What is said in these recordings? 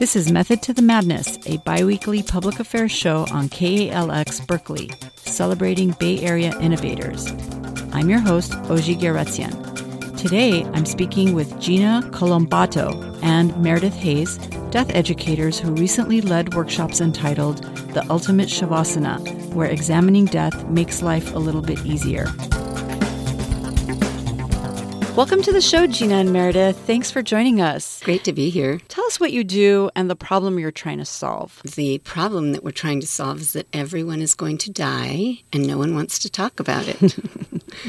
This is Method to the Madness, a biweekly public affairs show on KALX Berkeley, celebrating Bay Area innovators. I'm your host, Ojig Yeretsian. Today, I'm speaking with Gina Colombatto and Meredith Hays, death educators who recently led workshops entitled The Ultimate Shavasana, where examining death makes life a little bit easier. Welcome to the show, Gina and Meredith. Thanks for joining us. Great to be here. Tell us what you do and the problem you're trying to solve. The problem that we're trying to solve is that everyone is going to die and no one wants to talk about it.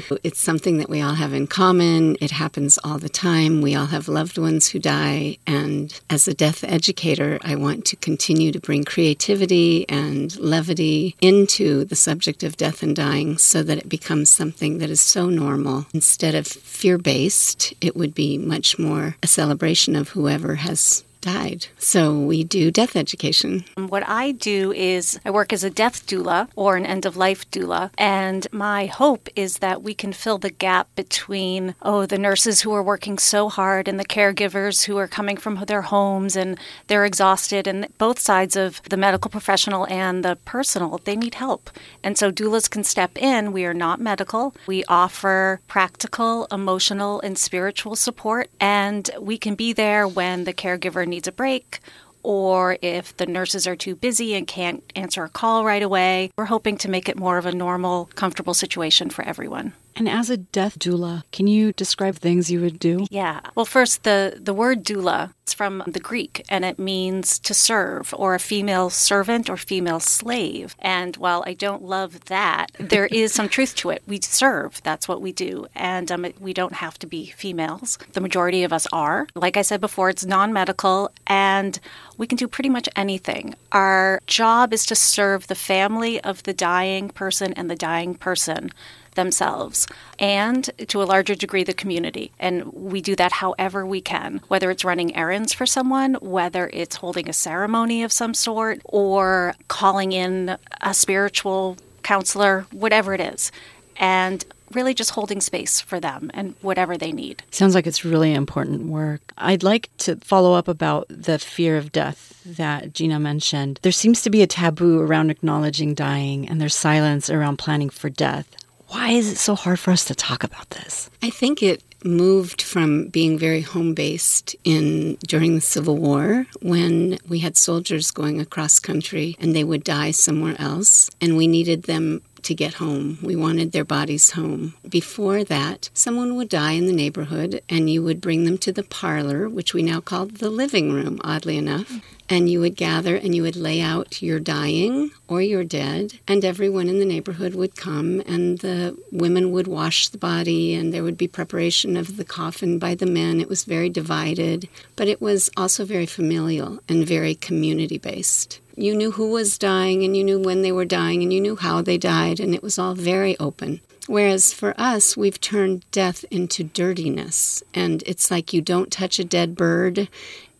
it's something that we all have in common. It happens all the time. We all have loved ones who die. And as a death educator, I want to continue to bring creativity and levity into the subject of death and dying so that it becomes something that is so normal instead of fear based based, it would be much more a celebration of whoever has died. So we do death education. What I do is I work as a death doula or an end of life doula. And my hope is that we can fill the gap between, oh, the nurses who are working so hard and the caregivers who are coming from their homes and they're exhausted. And both sides of the medical professional and the personal, they need help. And so doulas can step in. We are not medical. We offer practical, emotional, and spiritual support. And we can be there when the caregiver needs a break or if the nurses are too busy and can't answer a call right away. We're hoping to make it more of a normal, comfortable situation for everyone. And as a death doula, can you describe things you would do? Yeah. Well, first, the, the word doula, it's from the Greek and it means to serve or a female servant or female slave. And while I don't love that, there is some truth to it. We serve, that's what we do. And um, we don't have to be females. The majority of us are. Like I said before, it's non medical and we can do pretty much anything. Our job is to serve the family of the dying person and the dying person themselves and to a larger degree the community. And we do that however we can, whether it's running errands for someone, whether it's holding a ceremony of some sort, or calling in a spiritual counselor, whatever it is. And really just holding space for them and whatever they need. Sounds like it's really important work. I'd like to follow up about the fear of death that Gina mentioned. There seems to be a taboo around acknowledging dying, and there's silence around planning for death. Why is it so hard for us to talk about this? I think it moved from being very home based in during the Civil War when we had soldiers going across country and they would die somewhere else and we needed them to get home. We wanted their bodies home. Before that, someone would die in the neighborhood and you would bring them to the parlor, which we now call the living room, oddly enough. And you would gather and you would lay out your dying or your dead, and everyone in the neighborhood would come, and the women would wash the body, and there would be preparation of the coffin by the men. It was very divided, but it was also very familial and very community based. You knew who was dying, and you knew when they were dying, and you knew how they died, and it was all very open. Whereas for us, we've turned death into dirtiness. And it's like you don't touch a dead bird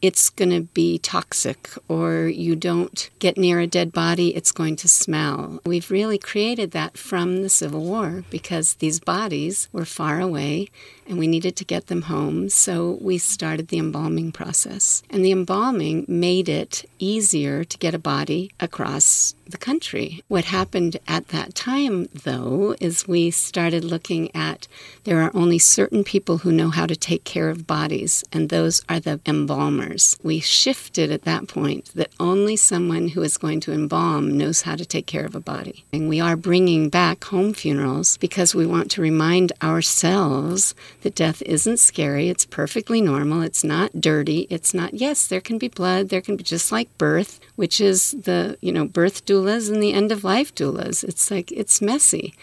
it's going to be toxic, or you don't get near a dead body, it's going to smell. We've really created that from the Civil War because these bodies were far away and we needed to get them home. So we started the embalming process. And the embalming made it easier to get a body across the country. What happened at that time, though, is we started looking at there are only certain people who know how to take care of bodies, and those are the embalmers. We shifted at that point that only someone who is going to embalm knows how to take care of a body. And we are bringing back home funerals because we want to remind ourselves that death isn't scary, it's perfectly normal, it's not dirty, it's not, yes, there can be blood, there can be just like birth, which is the, you know, birth doulas and the end of life doulas. It's like, it's messy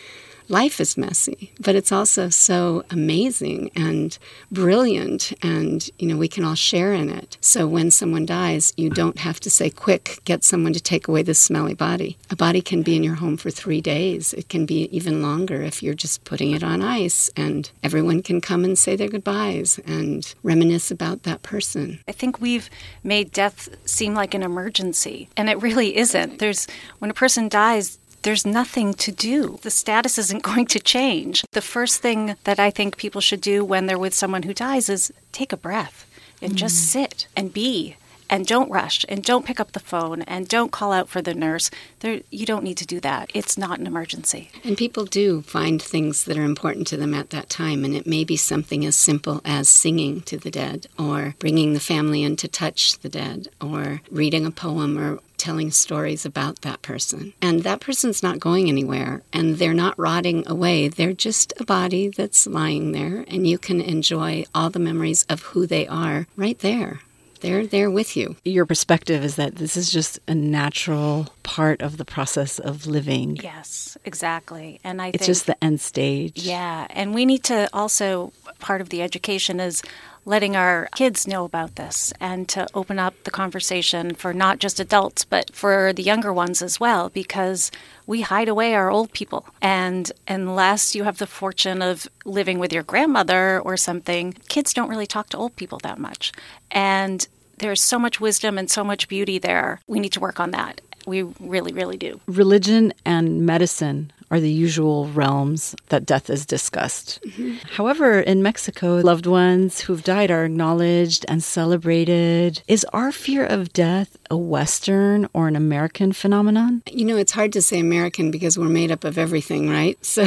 life is messy, but it's also so amazing and brilliant, and you know we can all share in it. So when someone dies, you don't have to say, "Quick, get someone to take away this smelly body." A body can be in your home for three days. It can be even longer if you're just putting it on ice, and everyone can come and say their goodbyes and reminisce about that person. I think we've made death seem like an emergency, and it really isn't. There's when a person dies there's nothing to do. The status isn't going to change. The first thing that I think people should do when they're with someone who dies is take a breath and mm. just sit and be and don't rush and don't pick up the phone and don't call out for the nurse. There, you don't need to do that. It's not an emergency. And people do find things that are important to them at that time, and it may be something as simple as singing to the dead, or bringing the family in to touch the dead, or reading a poem or telling stories about that person. And that person's not going anywhere and they're not rotting away. They're just a body that's lying there, and you can enjoy all the memories of who they are right there they're there with you. Your perspective is that this is just a natural part of the process of living. Yes, exactly. And I think it's think, just the end stage. Yeah, and we need to also part of the education is letting our kids know about this and to open up the conversation for not just adults but for the younger ones as well because we hide away our old people. And unless you have the fortune of living with your grandmother or something kids don't really talk to old people that much. And there's so much wisdom and so much beauty there. We need to work on that. We really really do. Religion and medicine are the usual realms that death is discussed. Mm-hmm. However, in Mexico, loved ones who've died are acknowledged and celebrated. Is our fear of death a Western or an American phenomenon? You know, it's hard to say American because we're made up of everything, right? So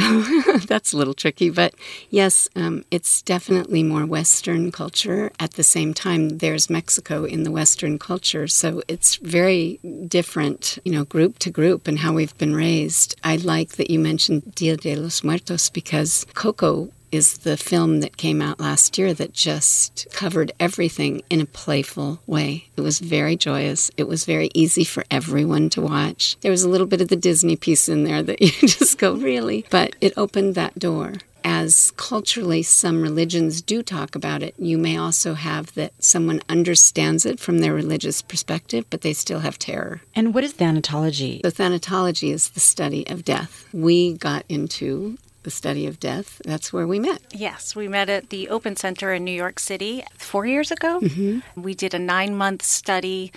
that's a little tricky. But yes, um, it's definitely more Western culture. At the same time, there's Mexico in the Western culture. So it's very different, you know, group to group and how we've been raised. I like that you mentioned Dia de los Muertos because Coco is the film that came out last year that just covered everything in a playful way. It was very joyous. It was very easy for everyone to watch. There was a little bit of the Disney piece in there that you just go, really? But it opened that door as culturally some religions do talk about it, you may also have that someone understands it from their religious perspective, but they still have terror. And what is thanatology? So, thanatology is the study of death. We got into the study of death. That's where we met. Yes, we met at the Open Center in New York City four years ago. Mm-hmm. We did a nine month study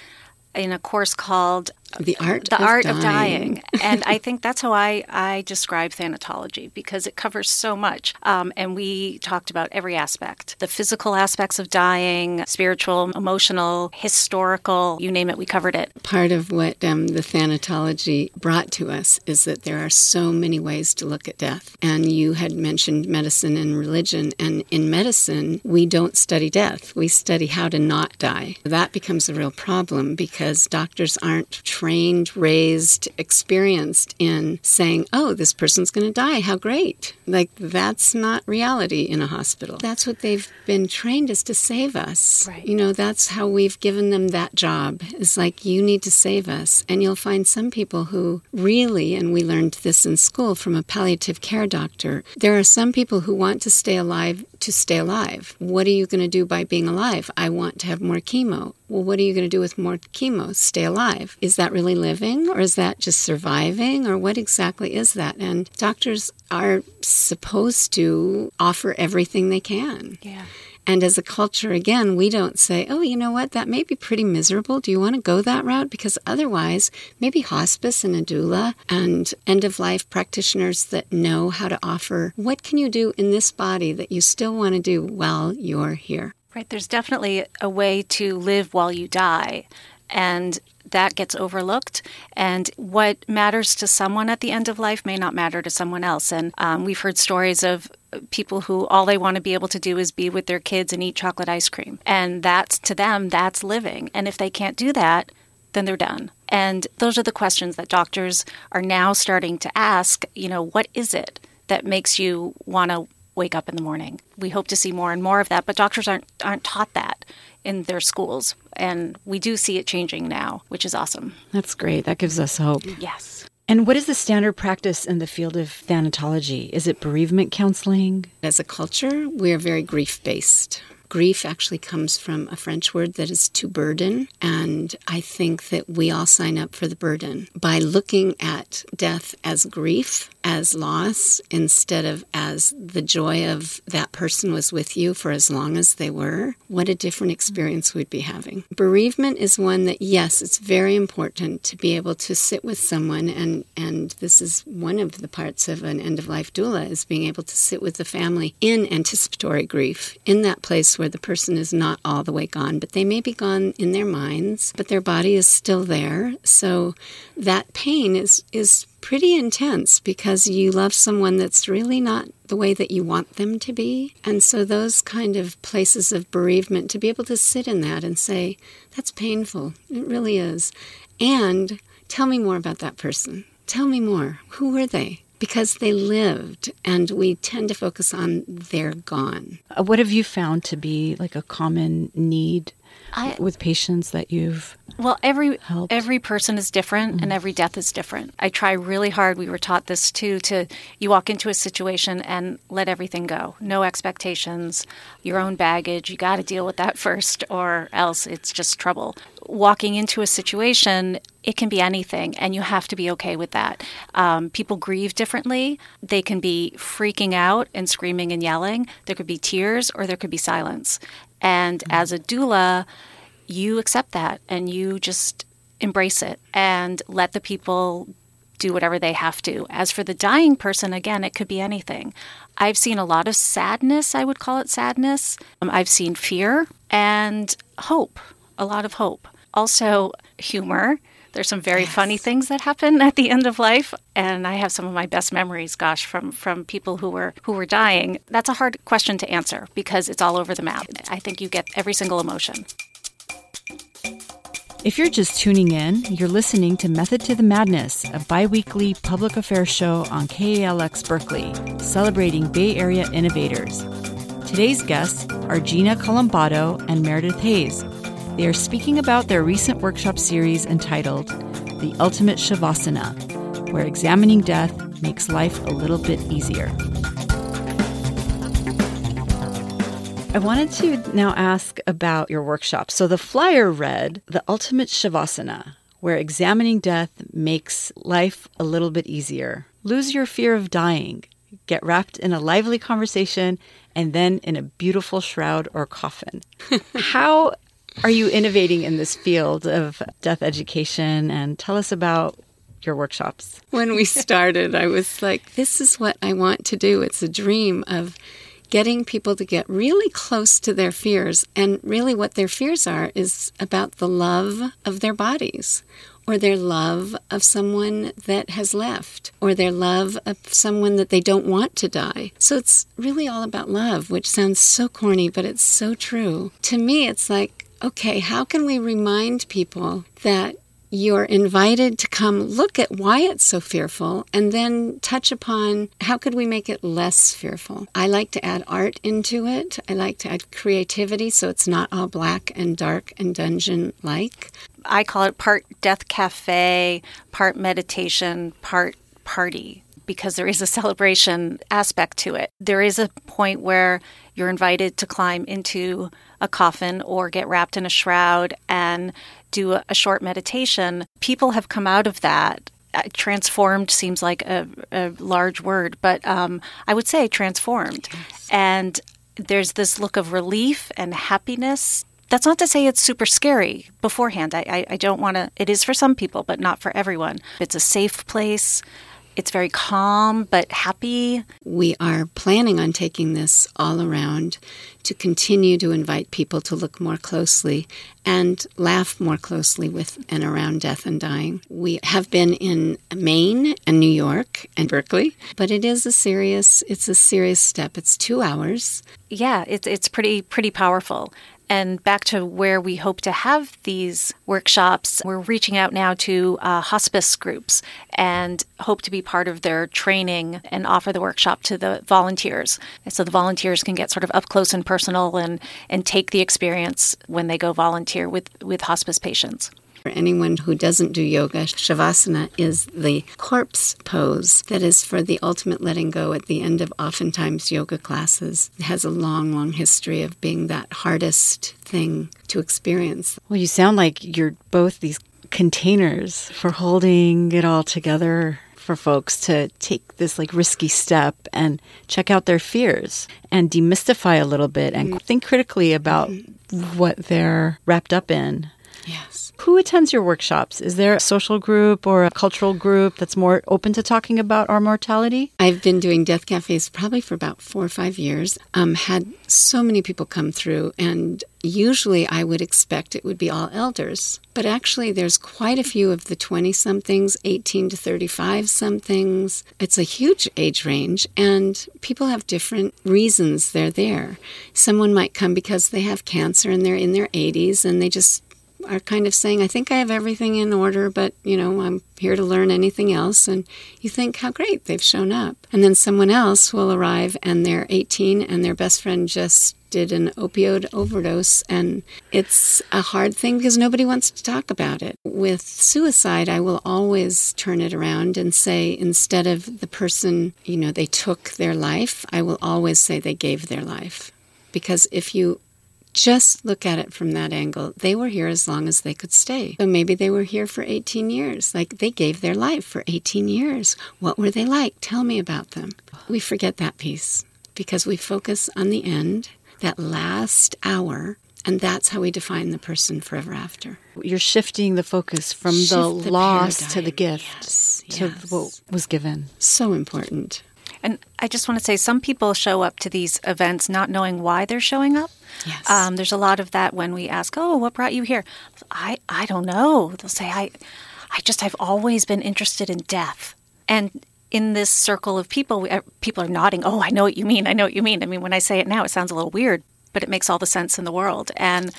in a course called the art the of art dying. of dying. and i think that's how i i describe thanatology because it covers so much. Um, and we talked about every aspect. The physical aspects of dying spiritual emotional historical you name it we covered it. Part of what um, the thanatology brought to us is that there are so many ways to look at death. And you had mentioned medicine and religion. And in medicine we don't study death. We study how to not die. That becomes a real problem because doctors aren't trained trained, raised, experienced in saying, oh, this person's going to die. How great. Like, that's not reality in a hospital. That's what they've been trained is to save us. Right. You know, that's how we've given them that job. It's like, you need to save us. And you'll find some people who really, and we learned this in school from a palliative care doctor, there are some people who want to stay alive to stay alive. What are you going to do by being alive? I want to have more chemo. Well, what are you going to do with more chemo? Stay alive. Is that really living or is that just surviving or what exactly is that? And doctors are supposed to offer everything they can. Yeah. And as a culture, again, we don't say, oh, you know what, that may be pretty miserable. Do you want to go that route? Because otherwise, maybe hospice and a doula and end of life practitioners that know how to offer what can you do in this body that you still want to do while you're here. Right. There's definitely a way to live while you die. And that gets overlooked. And what matters to someone at the end of life may not matter to someone else. And um, we've heard stories of people who all they want to be able to do is be with their kids and eat chocolate ice cream. And that's to them, that's living. And if they can't do that, then they're done. And those are the questions that doctors are now starting to ask. You know, what is it that makes you want to wake up in the morning? We hope to see more and more of that, but doctors aren't aren't taught that in their schools. And we do see it changing now, which is awesome. That's great. That gives us hope. Yes. And what is the standard practice in the field of thanatology? Is it bereavement counseling? As a culture, we are very grief based. Grief actually comes from a French word that is to burden. And I think that we all sign up for the burden by looking at death as grief, as loss, instead of as the joy of that person was with you for as long as they were. What a different experience we'd be having. Bereavement is one that, yes, it's very important to be able to sit with someone. And, and this is one of the parts of an end of life doula is being able to sit with the family in anticipatory grief, in that place where the person is not all the way gone, but they may be gone in their minds, but their body is still there. So that pain is, is pretty intense because you love someone that's really not the way that you want them to be. And so, those kind of places of bereavement, to be able to sit in that and say, that's painful, it really is. And tell me more about that person. Tell me more. Who were they? Because they lived, and we tend to focus on they're gone. Uh, what have you found to be like a common need I, with patients that you've well every helped? every person is different mm-hmm. and every death is different i try really hard we were taught this too to you walk into a situation and let everything go no expectations your own baggage you got to deal with that first or else it's just trouble walking into a situation it can be anything, and you have to be okay with that. Um, people grieve differently. They can be freaking out and screaming and yelling. There could be tears or there could be silence. And as a doula, you accept that and you just embrace it and let the people do whatever they have to. As for the dying person, again, it could be anything. I've seen a lot of sadness, I would call it sadness. Um, I've seen fear and hope, a lot of hope. Also, humor. There's some very yes. funny things that happen at the end of life, and I have some of my best memories, gosh, from from people who were who were dying. That's a hard question to answer because it's all over the map. I think you get every single emotion. If you're just tuning in, you're listening to Method to the Madness, a biweekly public affairs show on KALX Berkeley, celebrating Bay Area innovators. Today's guests are Gina Colombatto and Meredith Hays, they are speaking about their recent workshop series entitled The Ultimate Shavasana, where examining death makes life a little bit easier. I wanted to now ask about your workshop. So the flyer read The Ultimate Shavasana, where examining death makes life a little bit easier. Lose your fear of dying. Get wrapped in a lively conversation and then in a beautiful shroud or coffin. How are you innovating in this field of death education? And tell us about your workshops. When we started, I was like, this is what I want to do. It's a dream of getting people to get really close to their fears. And really, what their fears are is about the love of their bodies, or their love of someone that has left, or their love of someone that they don't want to die. So it's really all about love, which sounds so corny, but it's so true. To me, it's like okay, how can we remind people that you're invited to come look at why it's so fearful and then touch upon how could we make it less fearful. I like to add art into it. I like to add creativity so it's not all black and dark and dungeon like. I call it part death cafe, part meditation, part party because there is a celebration aspect to it. There is a point where you're invited to climb into a coffin or get wrapped in a shroud and do a, short meditation. People have come out of that uh, transformed seems like a, a large word, but um, I would say transformed. Yes. And there's this look of relief and happiness. That's not to say it's super scary beforehand. I, I, I don't want to, it is for some people, but not for everyone. It's a safe place. It's very calm but happy. We are planning on taking this all around to continue to invite people to look more closely and laugh more closely with and around death and dying. We have been in Maine and New York and Berkeley, but it is a serious it's a serious step. It's 2 hours. Yeah, it's it's pretty pretty powerful. And back to where we hope to have these workshops, we're reaching out now to uh, hospice groups and hope to be part of their training and offer the workshop to the volunteers. So the volunteers can get sort of up close and personal and, and take the experience when they go volunteer with, with hospice patients. For anyone who doesn't do yoga, Shavasana is the corpse pose that is for the ultimate letting go at the end of oftentimes yoga classes. It has a long, long history of being that hardest thing to experience. Well, you sound like you're both these containers for holding it all together for folks to take this like risky step and check out their fears and demystify a little bit and mm-hmm. think critically about mm-hmm. what they're wrapped up in Yes. Who attends your workshops? Is there a social group or a cultural group that's more open to talking about our mortality? I've been doing death cafes probably for about four or five years. Um, had so many people come through, and usually I would expect it would be all elders. But actually, there's quite a few of the 20 somethings, 18 to 35 somethings. It's a huge age range, and people have different reasons they're there. Someone might come because they have cancer and they're in their 80s and they just are kind of saying, I think I have everything in order, but, you know, I'm here to learn anything else. And you think, how great, they've shown up. And then someone else will arrive and they're 18 and their best friend just did an opioid overdose. And it's a hard thing because nobody wants to talk about it. With suicide, I will always turn it around and say, instead of the person, you know, they took their life, I will always say they gave their life. Because if you just look at it from that angle. They were here as long as they could stay. So maybe they were here for 18 years. Like they gave their life for 18 years. What were they like? Tell me about them. We forget that piece because we focus on the end, that last hour, and that's how we define the person forever after. You're shifting the focus from Shift the, the loss to the gift Yes, to yes. what was given. So important. And I just want to say some people show up to these events not knowing why they're showing up. Yes. Um, there's a lot of that when we ask, "Oh, what brought you here?" I I don't know. They'll say, "I I just I've always been interested in death." And in this circle of people, we, uh, people are nodding. Oh, I know what you mean. I know what you mean. I mean, when I say it now, it sounds a little weird, but it makes all the sense in the world. And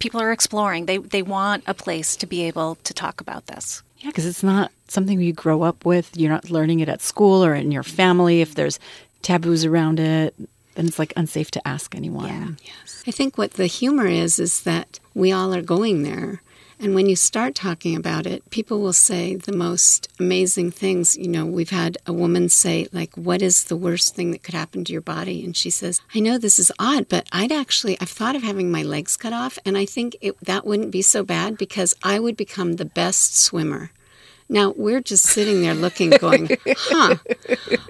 people are exploring. They they want a place to be able to talk about this. Yeah, because it's not something you grow up with. You're not learning it at school or in your family. If there's taboos around it, then it's like unsafe to ask anyone. Yeah. Yes. I think what the humor is is that we all are going there. And when you start talking about it, people will say the most amazing things. You know, we've had a woman say, like, what is the worst thing that could happen to your body? And she says, I know this is odd, but I'd actually, I've thought of having my legs cut off, and I think it, that wouldn't be so bad because I would become the best swimmer. Now, we're just sitting there looking, going, huh,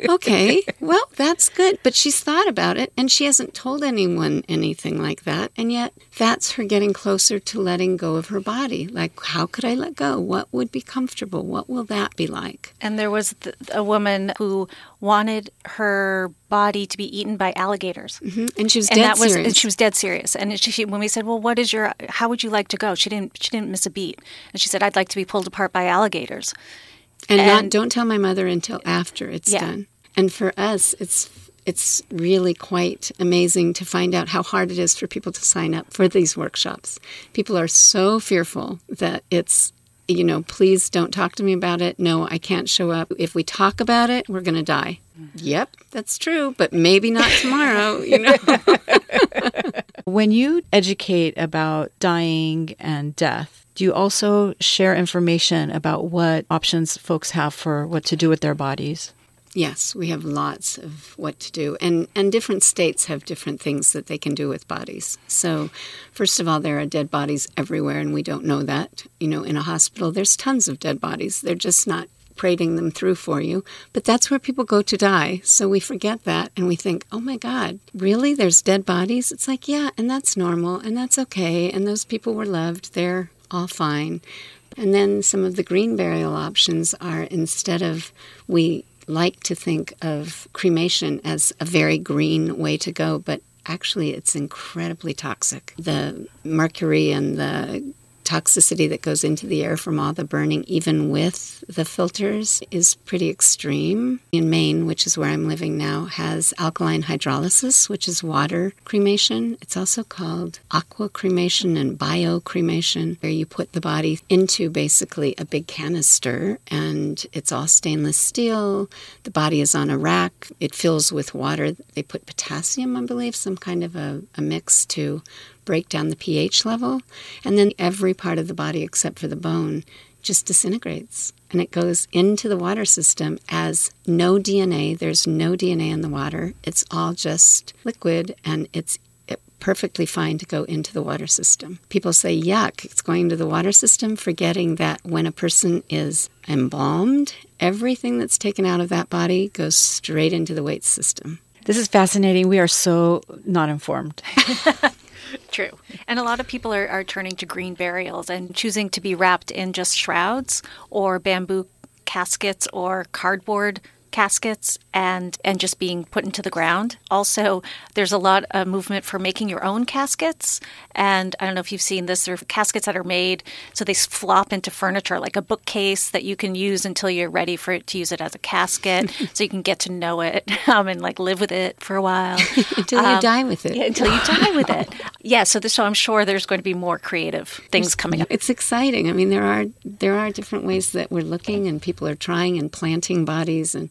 okay, well, that's good. But she's thought about it and she hasn't told anyone anything like that. And yet, that's her getting closer to letting go of her body. Like, how could I let go? What would be comfortable? What will that be like? And there was th- a woman who wanted her body to be eaten by alligators. hmm And she was and dead that was serious. and she was dead serious and she, she, when we said well what is your how would you like to go she didn't she didn't miss a beat and she said i'd like to be pulled apart by alligators and, not, don't tell my mother until after it's Yeah. done. And for us, it's it's really quite amazing to find out how hard it is for people to sign up for these workshops. People are so fearful that it's you know, please don't talk to me about it. No, I can't show up. If we talk about it, we're going to die. Mm-hmm. Yep, that's true, but maybe not tomorrow, you know. When you educate about dying and death, do you also share information about what options folks have for what to do with their bodies? Yes, we have lots of what to do. And, and different states have different things that they can do with bodies. So, first of all, there are dead bodies everywhere, and we don't know that. You know, in a hospital, there's tons of dead bodies. They're just not prating them through for you. But that's where people go to die. So we forget that and we think, oh my God, really? There's dead bodies? It's like, yeah, and that's normal and that's okay. And those people were loved. They're all fine. And then some of the green burial options are instead of we like to think of cremation as a very green way to go, but actually it's incredibly toxic. The mercury and the toxicity that goes into the air from all the burning, even with the filters, is pretty extreme. In Maine, which is where I'm living now, has alkaline hydrolysis, which is water cremation. It's also called aqua cremation and bio cremation, where you put the body into basically a big canister and it's all stainless steel. The body is on a rack. It fills with water. They put potassium, I believe, some kind of a, a mix to break down the pH level, and then every part of the body except for the bone just disintegrates. And it goes into the water system as no DNA. There's no DNA in the water. It's all just liquid and it's perfectly fine to go into the water system. People say, yuck, it's going to the water system, forgetting that when a person is embalmed, everything that's taken out of that body goes straight into the waste system. This is fascinating. We are so not informed. True. And a lot of people are, are turning to green burials and choosing to be wrapped in just shrouds or bamboo caskets or cardboard caskets and and just being put into the ground. Also, there's a lot of movement for making your own caskets. And I don't know if you've seen this. There are caskets that are made so they flop into furniture, like a bookcase that you can use until you're ready for it to use it as a casket, so you can get to know it um, and like live with it for a while until um, you die with it. Yeah, until you die with it. Yeah. So this, so I'm sure there's going to be more creative things coming up. It's exciting. I mean, there are there are different ways that we're looking, and people are trying and planting bodies and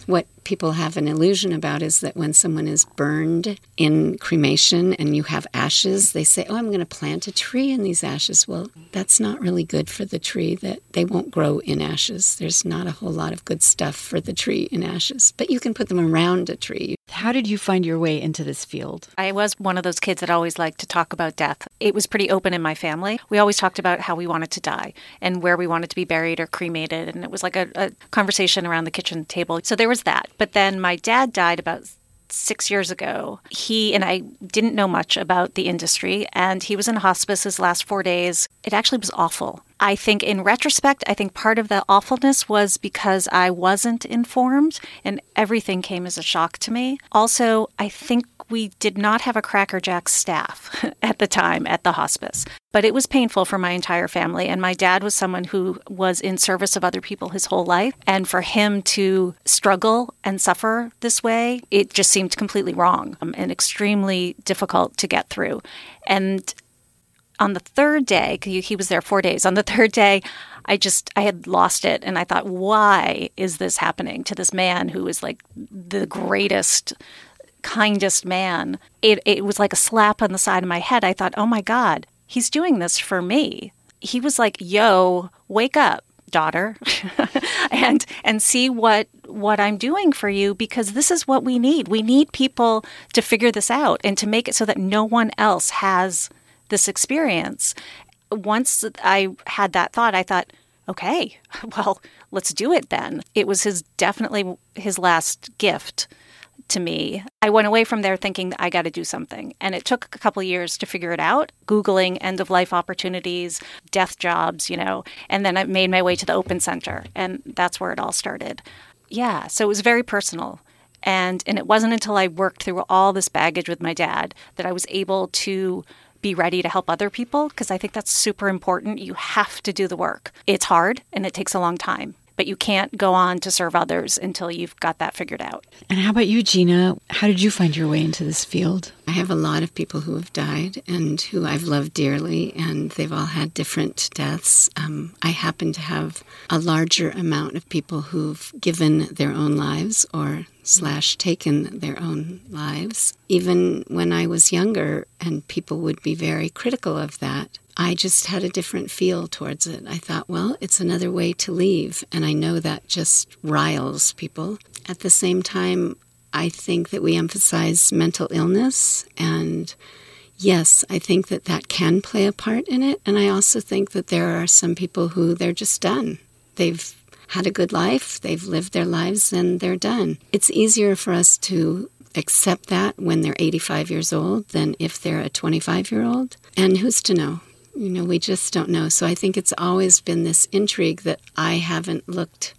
what people have an illusion about is that when someone is burned in cremation and you have ashes, they say, Oh, I'm going to plant a tree in these ashes. Well, that's not really good for the tree, that they won't grow in ashes. There's not a whole lot of good stuff for the tree in ashes, but you can put them around a tree. How did you find your way into this field? I was one of those kids that always liked to talk about death. It was pretty open in my family. We always talked about how we wanted to die and where we wanted to be buried or cremated. And it was like a, a conversation around the kitchen table. So there was that. But then my dad died about six years ago. He and I didn't know much about the industry, and he was in hospice his last four days. It actually was awful. I think, in retrospect, I think part of the awfulness was because I wasn't informed and everything came as a shock to me. Also, I think we did not have a Cracker Jack staff at the time at the hospice. But it was painful for my entire family. And my dad was someone who was in service of other people his whole life. And for him to struggle and suffer this way, it just seemed completely wrong um, and extremely difficult to get through. And on the third day, he was there four days, on the third day, I just I had lost it and I thought why is this happening to this man who is like the greatest kindest man. It, it was like a slap on the side of my head. I thought, oh my God, he's doing this for me. He was like, yo, wake up, daughter, and and see what what I'm doing for you because this is what we need. We need people to figure this out and to make it so that no one else has this experience. Once I had that thought, I thought, okay, well, let's do it then. It was his definitely his last gift to me. I went away from there thinking I got to do something. And it took a couple years to figure it out, Googling end of life opportunities, death jobs, you know, and then I made my way to the Open Center. And that's where it all started. Yeah, so it was very personal. And, and it wasn't until I worked through all this baggage with my dad that I was able to be ready to help other people because I think that's super important. You have to do the work. It's hard and it takes a long time but you can't go on to serve others until you've got that figured out. And how about you, Gina? How did you find your way into this field? I have a lot of people who have died and who I've loved dearly, and they've all had different deaths. Um, I happen to have a larger amount of people who've given their own lives or slash taken their own lives. Even when I was younger, and people would be very critical of that, I just had a different feel towards it. I thought, well, it's another way to leave. And I know that just riles people. At the same time, I think that we emphasize mental illness. And yes, I think that that can play a part in it. And I also think that there are some people who they're just done. They've had a good life, they've lived their lives, and they're done. It's easier for us to accept that when they're 85 years old than if they're a 25 year old. And who's to know? You know, we just don't know. So I think it's always been this intrigue that I haven't looked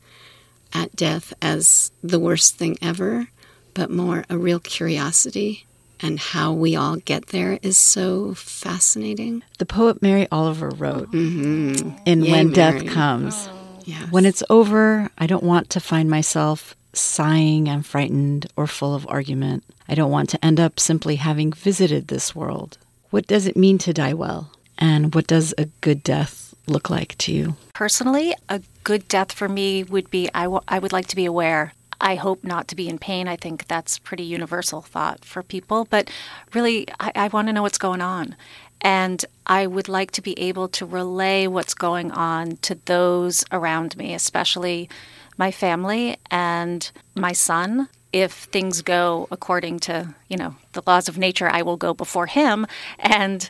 at death as the worst thing ever, but more a real curiosity. And how we all get there is so fascinating. The poet Mary Oliver wrote mm-hmm. in Yay, When Mary. Death Comes oh. yes. When it's over, I don't want to find myself sighing and frightened or full of argument. I don't want to end up simply having visited this world. What does it mean to die well? And what does a good death look like to you? Personally, a good death for me would be I, w- I would like to be aware. I hope not to be in pain. I think that's pretty universal thought for people. But really, I, I want to know what's going on. And I would like to be able to relay what's going on to those around me, especially my family and my son. If things go according to, you know, the laws of nature, I will go before him. And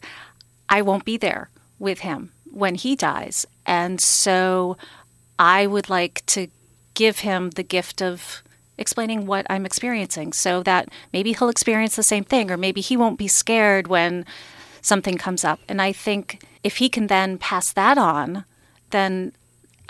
I won't be there with him when he dies. And so I would like to give him the gift of explaining what I'm experiencing so that maybe he'll experience the same thing, or maybe he won't be scared when something comes up. And I think if he can then pass that on, then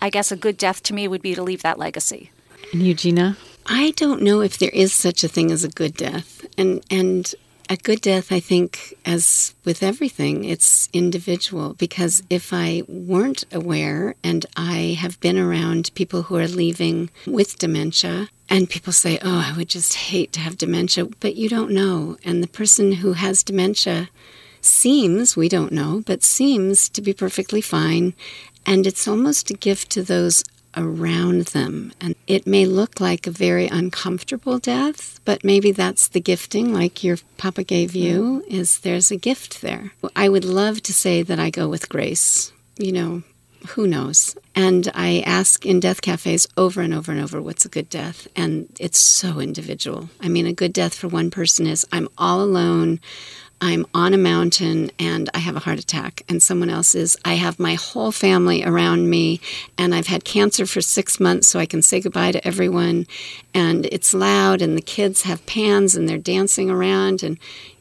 I guess a good death to me would be to leave that legacy. And you, Gina? I don't know if there is such a thing as a good death. And and a good death, I think, as with everything, it's individual. Because if I weren't aware and I have been around people who are leaving with dementia, and people say, Oh, I would just hate to have dementia, but you don't know. And the person who has dementia seems, we don't know, but seems to be perfectly fine. And it's almost a gift to those around them. And it may look like a very uncomfortable death, but maybe that's the gifting, like your papa gave you, mm. is there's a gift there. I would love to say that I go with grace. You know, who knows? And I ask in death cafes over and over and over what's a good death. And it's so individual. I mean, a good death for one person is I'm all alone. I'm on a mountain and I have a heart attack, and someone else is, I have my whole family around me and I've had cancer for six months, so I can say goodbye to everyone. And it's loud, and the kids have pans and they're dancing around, and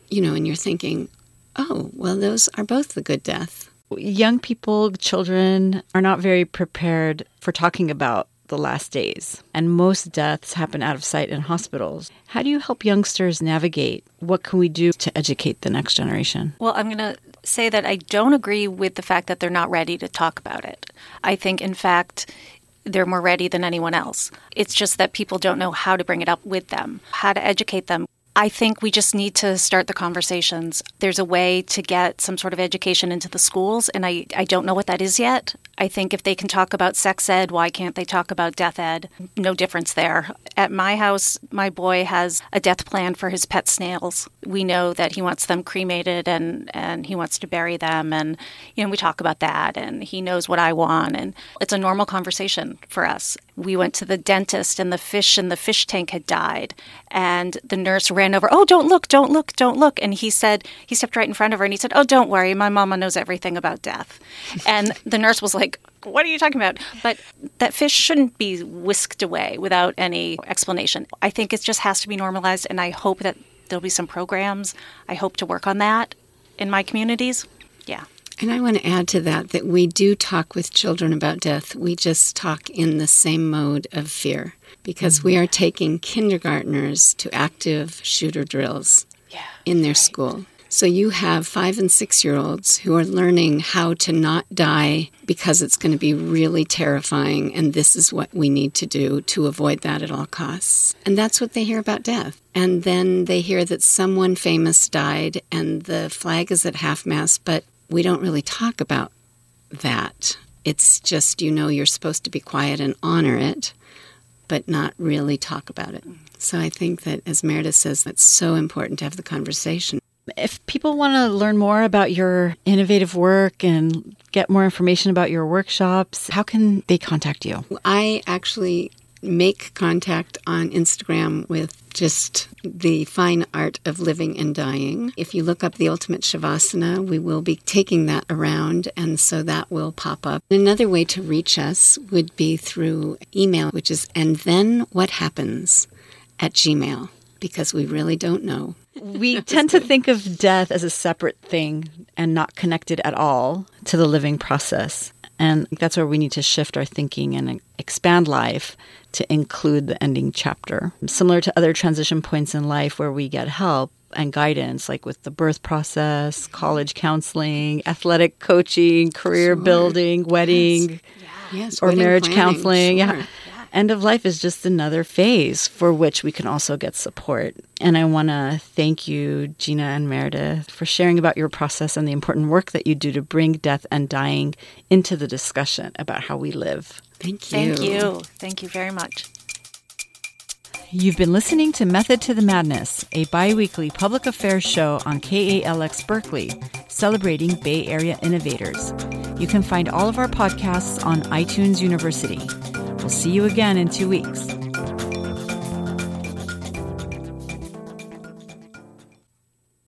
you know, and you're thinking, oh, well, those are both the good death. Young people, children are not very prepared for talking about the last days, and most deaths happen out of sight in hospitals. How do you help youngsters navigate? What can we do to educate the next generation? Well, I'm going to say that I don't agree with the fact that they're not ready to talk about it. I think, in fact, they're more ready than anyone else. It's just that people don't know how to bring it up with them, how to educate them. I think we just need to start the conversations. There's a way to get some sort of education into the schools, and I, I don't know what that is yet. I think if they can talk about sex ed, why can't they talk about death ed? No difference there. At my house, my boy has a death plan for his pet snails. We know that he wants them cremated and, and he wants to bury them. And, you know, we talk about that, and he knows what I want. And it's a normal conversation for us. We went to the dentist, and the fish in the fish tank had died. And the nurse ran over, Oh, don't look, don't look, don't look. And he said, he stepped right in front of her and he said, Oh, don't worry, my mama knows everything about death. and the nurse was like, What are you talking about? But that fish shouldn't be whisked away without any explanation. I think it just has to be normalized. And I hope that there'll be some programs. I hope to work on that in my communities. Yeah. And I want to add to that that we do talk with children about death. We just talk in the same mode of fear because mm-hmm. we are taking kindergartners to active shooter drills yeah, in their right. school. So you have five and six year olds who are learning how to not die because it's going to be really terrifying, and this is what we need to do to avoid that at all costs. And that's what they hear about death. And then they hear that someone famous died and the flag is at half mast, but we don't really talk about that. It's just, you know, you're supposed to be quiet and honor it but not really talk about it. So I think that, as Meredith says, that's so important to have the conversation. If people want to learn more about your innovative work and get more information about your workshops, how can they contact you? I actually make contact on Instagram with just the fine art of living and dying. If you look up the ultimate Shavasana, we will be taking that around, and so that will pop up. Another way to reach us would be through email, which is and then what happens at Gmail, because we really don't know. We tend to think of death as a separate thing and not connected at all to the living process. And that's where we need to shift our thinking and expand life to include the ending chapter. Similar to other transition points in life where we get help and guidance, like with the birth process, college counseling, athletic coaching, career sure. building, wedding, yes. Yes, or marriage planning. counseling. Sure. Yeah. End of life is just another phase for which we can also get support. And I want to thank you, Gina and Meredith, for sharing about your process and the important work that you do to bring death and dying into the discussion about how we live. Thank you. Thank you. Thank you very much. You've been listening to Method to the Madness, a bi weekly public affairs show on KALX Berkeley, celebrating Bay Area innovators. You can find all of our podcasts on iTunes University. We'll see you again in two weeks.